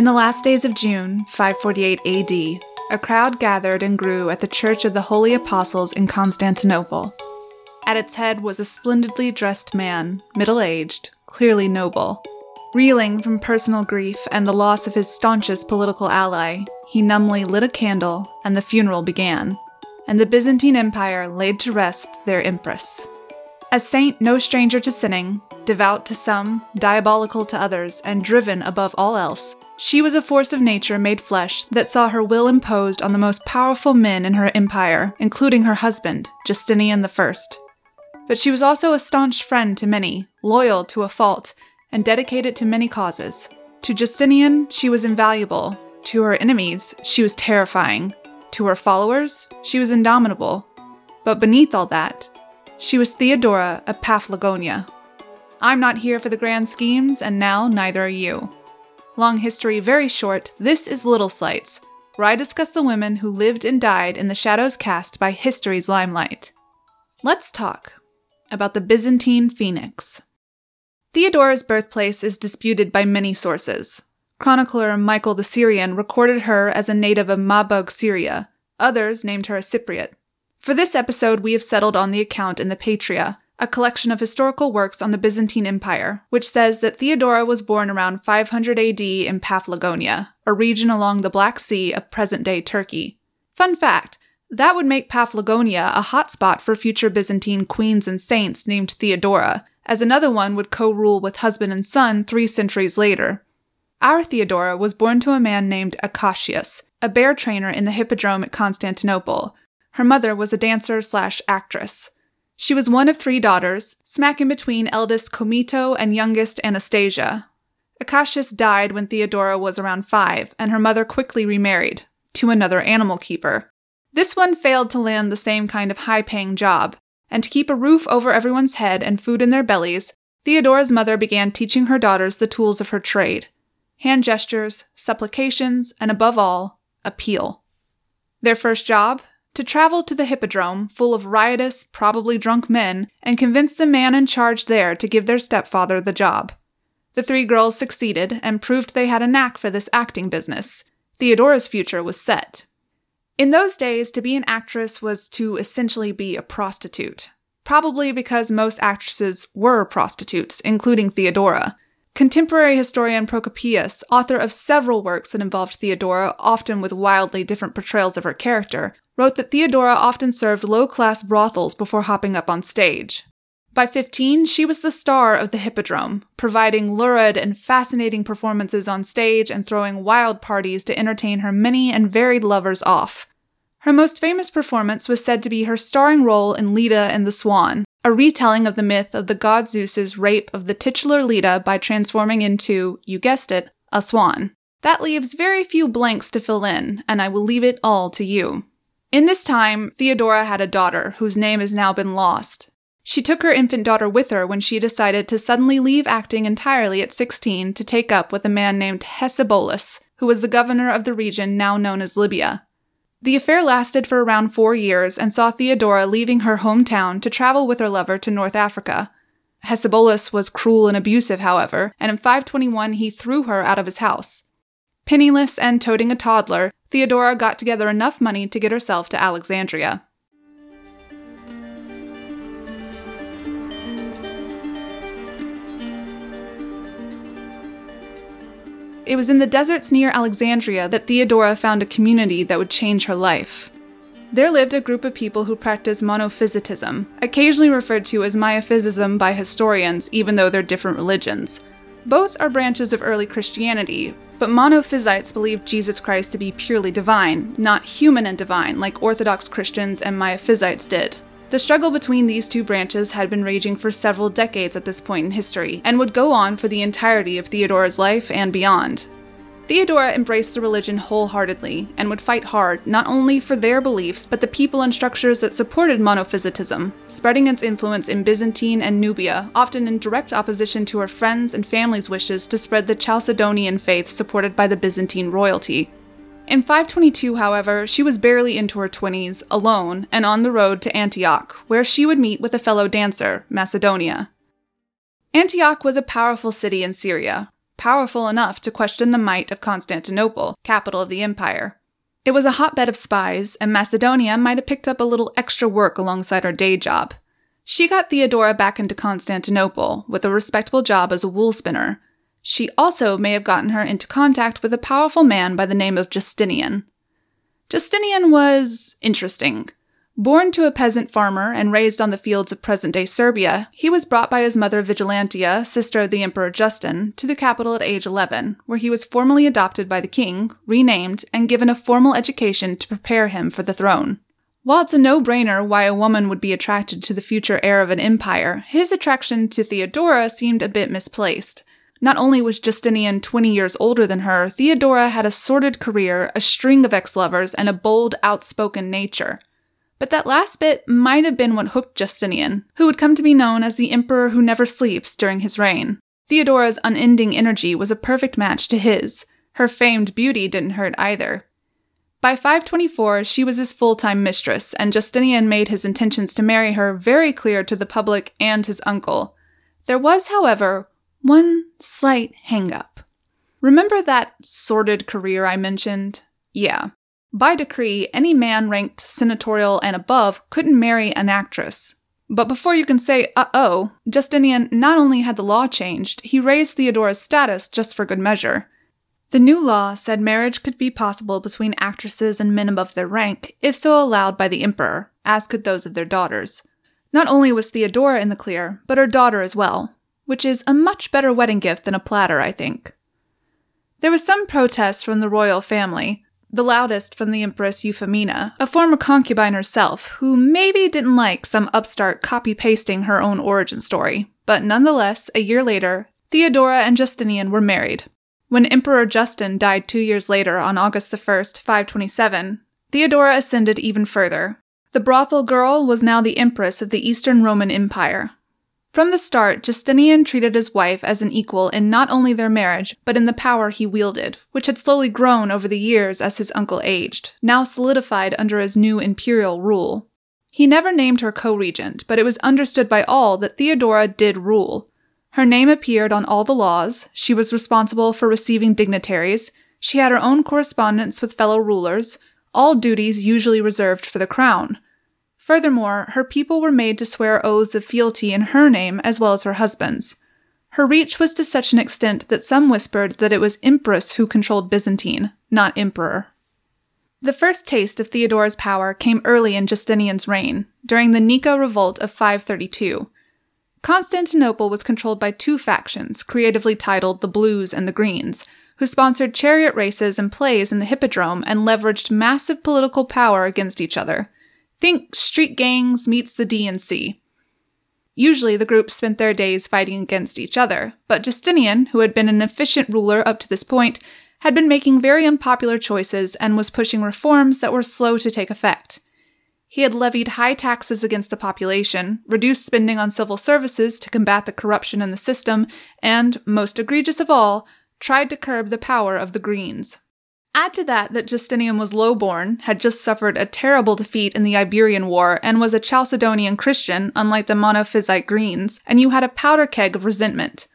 In the last days of June, 548 AD, a crowd gathered and grew at the Church of the Holy Apostles in Constantinople. At its head was a splendidly dressed man, middle aged, clearly noble. Reeling from personal grief and the loss of his staunchest political ally, he numbly lit a candle, and the funeral began, and the Byzantine Empire laid to rest their empress. A saint no stranger to sinning, devout to some, diabolical to others, and driven above all else, she was a force of nature made flesh that saw her will imposed on the most powerful men in her empire, including her husband, Justinian I. But she was also a staunch friend to many, loyal to a fault, and dedicated to many causes. To Justinian, she was invaluable. To her enemies, she was terrifying. To her followers, she was indomitable. But beneath all that, she was Theodora of Paphlagonia. I'm not here for the grand schemes, and now neither are you. Long history, very short, this is Little Slights, where I discuss the women who lived and died in the shadows cast by history's limelight. Let's talk about the Byzantine Phoenix. Theodora's birthplace is disputed by many sources. Chronicler Michael the Syrian recorded her as a native of Mabug, Syria. Others named her a Cypriot. For this episode, we have settled on the account in the Patria, a collection of historical works on the Byzantine Empire, which says that Theodora was born around 500 AD in Paphlagonia, a region along the Black Sea of present day Turkey. Fun fact that would make Paphlagonia a hotspot for future Byzantine queens and saints named Theodora, as another one would co rule with husband and son three centuries later. Our Theodora was born to a man named Acacius, a bear trainer in the Hippodrome at Constantinople, her mother was a dancer slash actress. She was one of three daughters, smack in between eldest Comito and youngest Anastasia. Acacius died when Theodora was around five, and her mother quickly remarried to another animal keeper. This one failed to land the same kind of high paying job, and to keep a roof over everyone's head and food in their bellies, Theodora's mother began teaching her daughters the tools of her trade hand gestures, supplications, and above all, appeal. Their first job to travel to the Hippodrome, full of riotous, probably drunk men, and convince the man in charge there to give their stepfather the job. The three girls succeeded and proved they had a knack for this acting business. Theodora's future was set. In those days, to be an actress was to essentially be a prostitute. Probably because most actresses were prostitutes, including Theodora. Contemporary historian Procopius, author of several works that involved Theodora, often with wildly different portrayals of her character, wrote that Theodora often served low class brothels before hopping up on stage. By 15, she was the star of the Hippodrome, providing lurid and fascinating performances on stage and throwing wild parties to entertain her many and varied lovers off. Her most famous performance was said to be her starring role in Leda and the Swan, a retelling of the myth of the god Zeus's rape of the titular Leda by transforming into, you guessed it, a swan. That leaves very few blanks to fill in, and I will leave it all to you. In this time, Theodora had a daughter whose name has now been lost. She took her infant daughter with her when she decided to suddenly leave acting entirely at 16 to take up with a man named Hecebolus, who was the governor of the region now known as Libya. The affair lasted for around four years and saw Theodora leaving her hometown to travel with her lover to North Africa. Hecebolus was cruel and abusive, however, and in 521 he threw her out of his house. Penniless and toting a toddler, Theodora got together enough money to get herself to Alexandria. It was in the deserts near Alexandria that Theodora found a community that would change her life. There lived a group of people who practiced monophysitism, occasionally referred to as Miaphysism by historians, even though they're different religions. Both are branches of early Christianity, but monophysites believed Jesus Christ to be purely divine, not human and divine like Orthodox Christians and Miaphysites did. The struggle between these two branches had been raging for several decades at this point in history, and would go on for the entirety of Theodora's life and beyond. Theodora embraced the religion wholeheartedly and would fight hard not only for their beliefs but the people and structures that supported monophysitism, spreading its influence in Byzantine and Nubia, often in direct opposition to her friends' and family's wishes to spread the Chalcedonian faith supported by the Byzantine royalty. In 522, however, she was barely into her 20s, alone, and on the road to Antioch, where she would meet with a fellow dancer, Macedonia. Antioch was a powerful city in Syria, powerful enough to question the might of Constantinople, capital of the empire. It was a hotbed of spies, and Macedonia might have picked up a little extra work alongside her day job. She got Theodora back into Constantinople with a respectable job as a wool spinner. She also may have gotten her into contact with a powerful man by the name of Justinian. Justinian was interesting. Born to a peasant farmer and raised on the fields of present day Serbia, he was brought by his mother Vigilantia, sister of the Emperor Justin, to the capital at age 11, where he was formally adopted by the king, renamed, and given a formal education to prepare him for the throne. While it's a no brainer why a woman would be attracted to the future heir of an empire, his attraction to Theodora seemed a bit misplaced. Not only was Justinian 20 years older than her, Theodora had a sordid career, a string of ex lovers, and a bold, outspoken nature. But that last bit might have been what hooked Justinian, who would come to be known as the emperor who never sleeps during his reign. Theodora's unending energy was a perfect match to his. Her famed beauty didn't hurt either. By 524, she was his full time mistress, and Justinian made his intentions to marry her very clear to the public and his uncle. There was, however, one slight hang-up. Remember that sordid career I mentioned? Yeah. By decree, any man ranked senatorial and above couldn't marry an actress. But before you can say, uh oh, Justinian not only had the law changed, he raised Theodora's status just for good measure. The new law said marriage could be possible between actresses and men above their rank, if so allowed by the emperor, as could those of their daughters. Not only was Theodora in the clear, but her daughter as well, which is a much better wedding gift than a platter, I think. There was some protest from the royal family, the loudest from the Empress Euphemina, a former concubine herself, who maybe didn't like some upstart copy pasting her own origin story. But nonetheless, a year later, Theodora and Justinian were married. When Emperor Justin died two years later on August 1, 527, Theodora ascended even further. The brothel girl was now the Empress of the Eastern Roman Empire, from the start, Justinian treated his wife as an equal in not only their marriage, but in the power he wielded, which had slowly grown over the years as his uncle aged, now solidified under his new imperial rule. He never named her co regent, but it was understood by all that Theodora did rule. Her name appeared on all the laws, she was responsible for receiving dignitaries, she had her own correspondence with fellow rulers, all duties usually reserved for the crown. Furthermore, her people were made to swear oaths of fealty in her name as well as her husband's. Her reach was to such an extent that some whispered that it was Empress who controlled Byzantine, not Emperor. The first taste of Theodora's power came early in Justinian's reign, during the Nika Revolt of 532. Constantinople was controlled by two factions, creatively titled the Blues and the Greens, who sponsored chariot races and plays in the Hippodrome and leveraged massive political power against each other. Think street gangs meets the DNC. Usually, the groups spent their days fighting against each other, but Justinian, who had been an efficient ruler up to this point, had been making very unpopular choices and was pushing reforms that were slow to take effect. He had levied high taxes against the population, reduced spending on civil services to combat the corruption in the system, and, most egregious of all, tried to curb the power of the Greens. Add to that that Justinian was lowborn, had just suffered a terrible defeat in the Iberian War, and was a Chalcedonian Christian, unlike the Monophysite Greens, and you had a powder keg of resentment.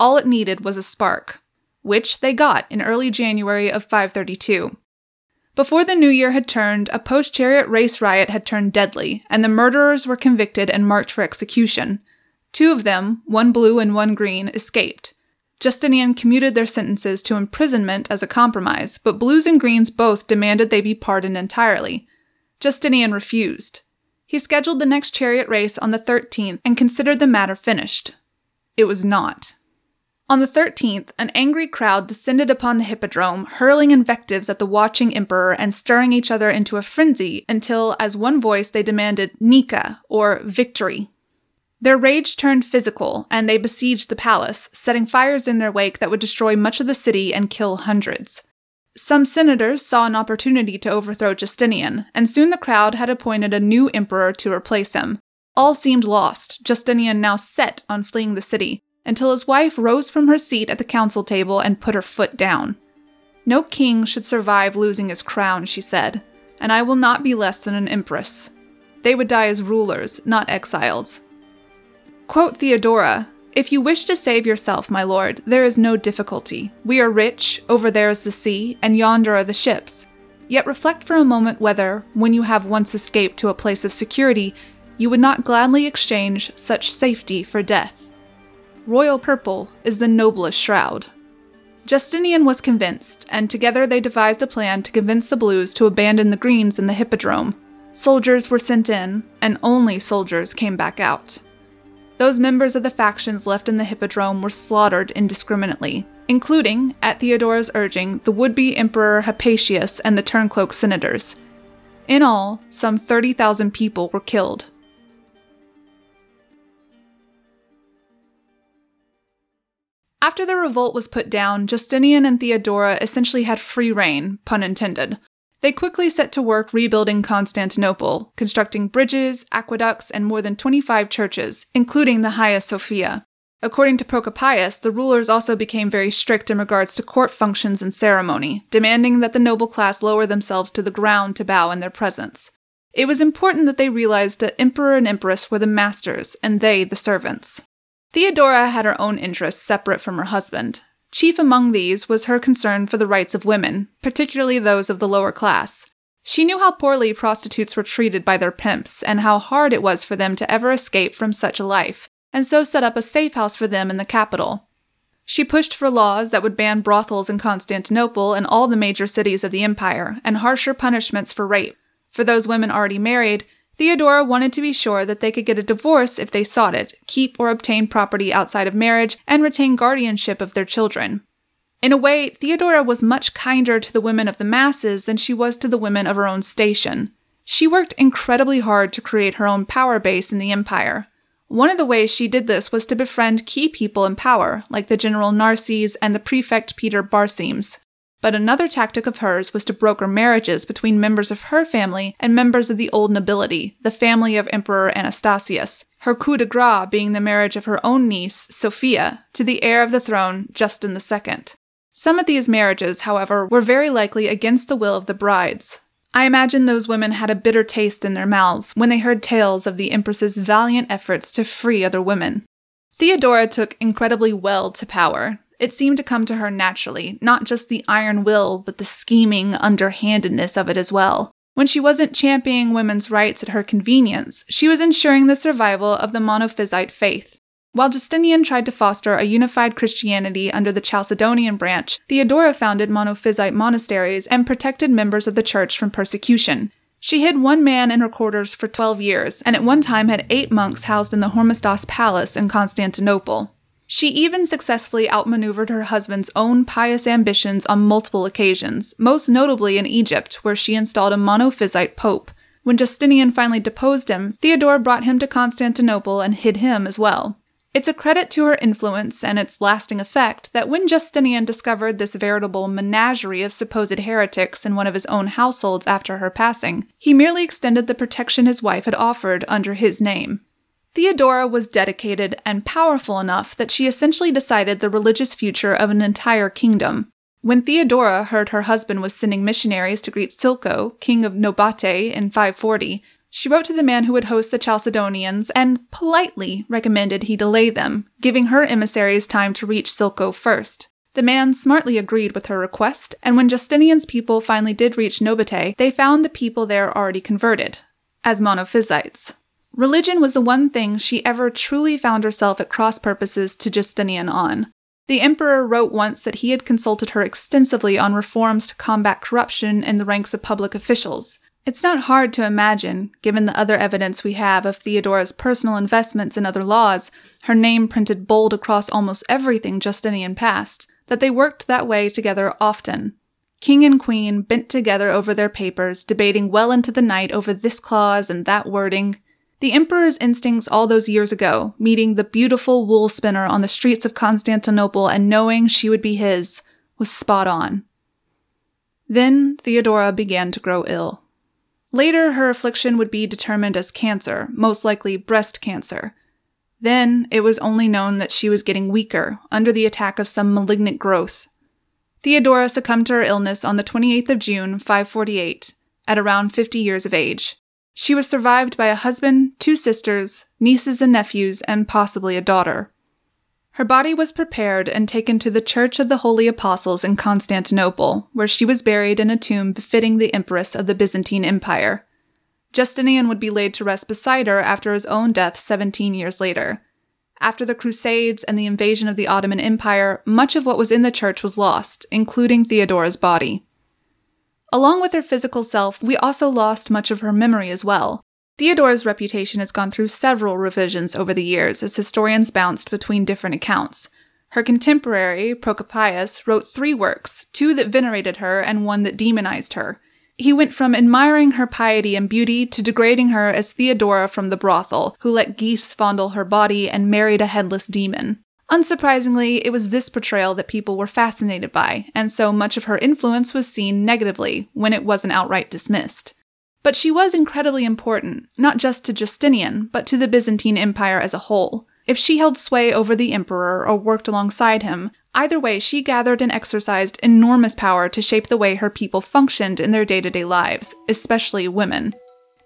All it needed was a spark, which they got in early January of 532. Before the new year had turned, a post chariot race riot had turned deadly, and the murderers were convicted and marked for execution. Two of them, one blue and one green, escaped. Justinian commuted their sentences to imprisonment as a compromise, but Blues and Greens both demanded they be pardoned entirely. Justinian refused. He scheduled the next chariot race on the 13th and considered the matter finished. It was not. On the 13th, an angry crowd descended upon the hippodrome, hurling invectives at the watching emperor and stirring each other into a frenzy until, as one voice, they demanded Nika, or victory. Their rage turned physical, and they besieged the palace, setting fires in their wake that would destroy much of the city and kill hundreds. Some senators saw an opportunity to overthrow Justinian, and soon the crowd had appointed a new emperor to replace him. All seemed lost, Justinian now set on fleeing the city, until his wife rose from her seat at the council table and put her foot down. No king should survive losing his crown, she said, and I will not be less than an empress. They would die as rulers, not exiles. Quote Theodora If you wish to save yourself, my lord, there is no difficulty. We are rich, over there is the sea, and yonder are the ships. Yet reflect for a moment whether, when you have once escaped to a place of security, you would not gladly exchange such safety for death. Royal purple is the noblest shroud. Justinian was convinced, and together they devised a plan to convince the Blues to abandon the Greens in the Hippodrome. Soldiers were sent in, and only soldiers came back out. Those members of the factions left in the Hippodrome were slaughtered indiscriminately, including, at Theodora's urging, the would be Emperor Hypatius and the Turncloak senators. In all, some 30,000 people were killed. After the revolt was put down, Justinian and Theodora essentially had free reign, pun intended. They quickly set to work rebuilding Constantinople, constructing bridges, aqueducts, and more than 25 churches, including the Hagia Sophia. According to Procopius, the rulers also became very strict in regards to court functions and ceremony, demanding that the noble class lower themselves to the ground to bow in their presence. It was important that they realized that emperor and empress were the masters and they the servants. Theodora had her own interests separate from her husband, Chief among these was her concern for the rights of women, particularly those of the lower class. She knew how poorly prostitutes were treated by their pimps and how hard it was for them to ever escape from such a life, and so set up a safe house for them in the capital. She pushed for laws that would ban brothels in Constantinople and all the major cities of the empire, and harsher punishments for rape. For those women already married, Theodora wanted to be sure that they could get a divorce if they sought it, keep or obtain property outside of marriage, and retain guardianship of their children. In a way, Theodora was much kinder to the women of the masses than she was to the women of her own station. She worked incredibly hard to create her own power base in the empire. One of the ways she did this was to befriend key people in power, like the general Narses and the prefect Peter Barsames. But another tactic of hers was to broker marriages between members of her family and members of the old nobility, the family of Emperor Anastasius, her coup de grace being the marriage of her own niece, Sophia, to the heir of the throne, Justin II. Some of these marriages, however, were very likely against the will of the brides. I imagine those women had a bitter taste in their mouths when they heard tales of the Empress's valiant efforts to free other women. Theodora took incredibly well to power, it seemed to come to her naturally, not just the iron will, but the scheming underhandedness of it as well. When she wasn't championing women's rights at her convenience, she was ensuring the survival of the Monophysite faith. While Justinian tried to foster a unified Christianity under the Chalcedonian branch, Theodora founded Monophysite monasteries and protected members of the church from persecution. She hid one man in her quarters for 12 years, and at one time had eight monks housed in the Hormisdas Palace in Constantinople. She even successfully outmaneuvered her husband's own pious ambitions on multiple occasions, most notably in Egypt, where she installed a monophysite pope. When Justinian finally deposed him, Theodora brought him to Constantinople and hid him as well. It's a credit to her influence and its lasting effect that when Justinian discovered this veritable menagerie of supposed heretics in one of his own households after her passing, he merely extended the protection his wife had offered under his name. Theodora was dedicated and powerful enough that she essentially decided the religious future of an entire kingdom. When Theodora heard her husband was sending missionaries to greet Silko, king of Nobate, in 540, she wrote to the man who would host the Chalcedonians and politely recommended he delay them, giving her emissaries time to reach Silko first. The man smartly agreed with her request, and when Justinian's people finally did reach Nobate, they found the people there already converted, as monophysites. Religion was the one thing she ever truly found herself at cross purposes to Justinian on. The emperor wrote once that he had consulted her extensively on reforms to combat corruption in the ranks of public officials. It's not hard to imagine, given the other evidence we have of Theodora's personal investments in other laws, her name printed bold across almost everything Justinian passed, that they worked that way together often. King and queen bent together over their papers, debating well into the night over this clause and that wording. The Emperor's instincts all those years ago, meeting the beautiful wool spinner on the streets of Constantinople and knowing she would be his, was spot on. Then Theodora began to grow ill. Later, her affliction would be determined as cancer, most likely breast cancer. Then, it was only known that she was getting weaker, under the attack of some malignant growth. Theodora succumbed to her illness on the 28th of June, 548, at around 50 years of age. She was survived by a husband, two sisters, nieces and nephews, and possibly a daughter. Her body was prepared and taken to the Church of the Holy Apostles in Constantinople, where she was buried in a tomb befitting the Empress of the Byzantine Empire. Justinian would be laid to rest beside her after his own death 17 years later. After the Crusades and the invasion of the Ottoman Empire, much of what was in the church was lost, including Theodora's body. Along with her physical self, we also lost much of her memory as well. Theodora's reputation has gone through several revisions over the years as historians bounced between different accounts. Her contemporary, Procopius, wrote three works, two that venerated her and one that demonized her. He went from admiring her piety and beauty to degrading her as Theodora from the brothel, who let geese fondle her body and married a headless demon. Unsurprisingly, it was this portrayal that people were fascinated by, and so much of her influence was seen negatively when it wasn't outright dismissed. But she was incredibly important, not just to Justinian, but to the Byzantine Empire as a whole. If she held sway over the emperor or worked alongside him, either way, she gathered and exercised enormous power to shape the way her people functioned in their day to day lives, especially women.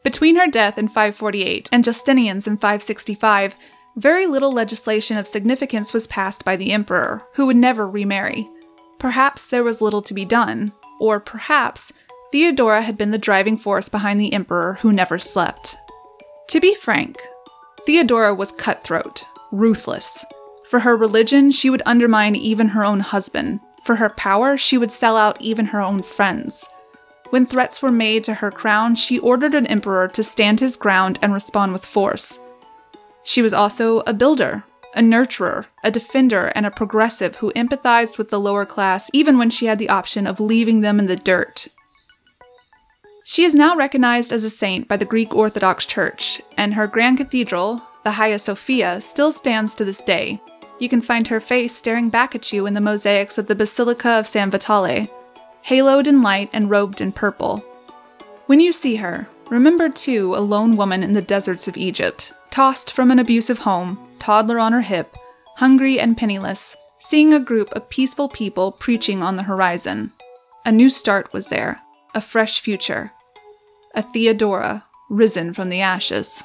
Between her death in 548 and Justinian's in 565, very little legislation of significance was passed by the emperor, who would never remarry. Perhaps there was little to be done, or perhaps Theodora had been the driving force behind the emperor who never slept. To be frank, Theodora was cutthroat, ruthless. For her religion, she would undermine even her own husband. For her power, she would sell out even her own friends. When threats were made to her crown, she ordered an emperor to stand his ground and respond with force. She was also a builder, a nurturer, a defender, and a progressive who empathized with the lower class even when she had the option of leaving them in the dirt she is now recognized as a saint by the Greek Orthodox Church, and her grand cathedral, the Hagia Sophia, still stands to this day. You can find her face staring back at you in the mosaics of the Basilica of San Vitale, haloed in light and robed in purple. When you see her, remember too a lone woman in the deserts of Egypt, tossed from an abusive home, toddler on her hip, hungry and penniless, seeing a group of peaceful people preaching on the horizon. A new start was there, a fresh future, a Theodora risen from the ashes.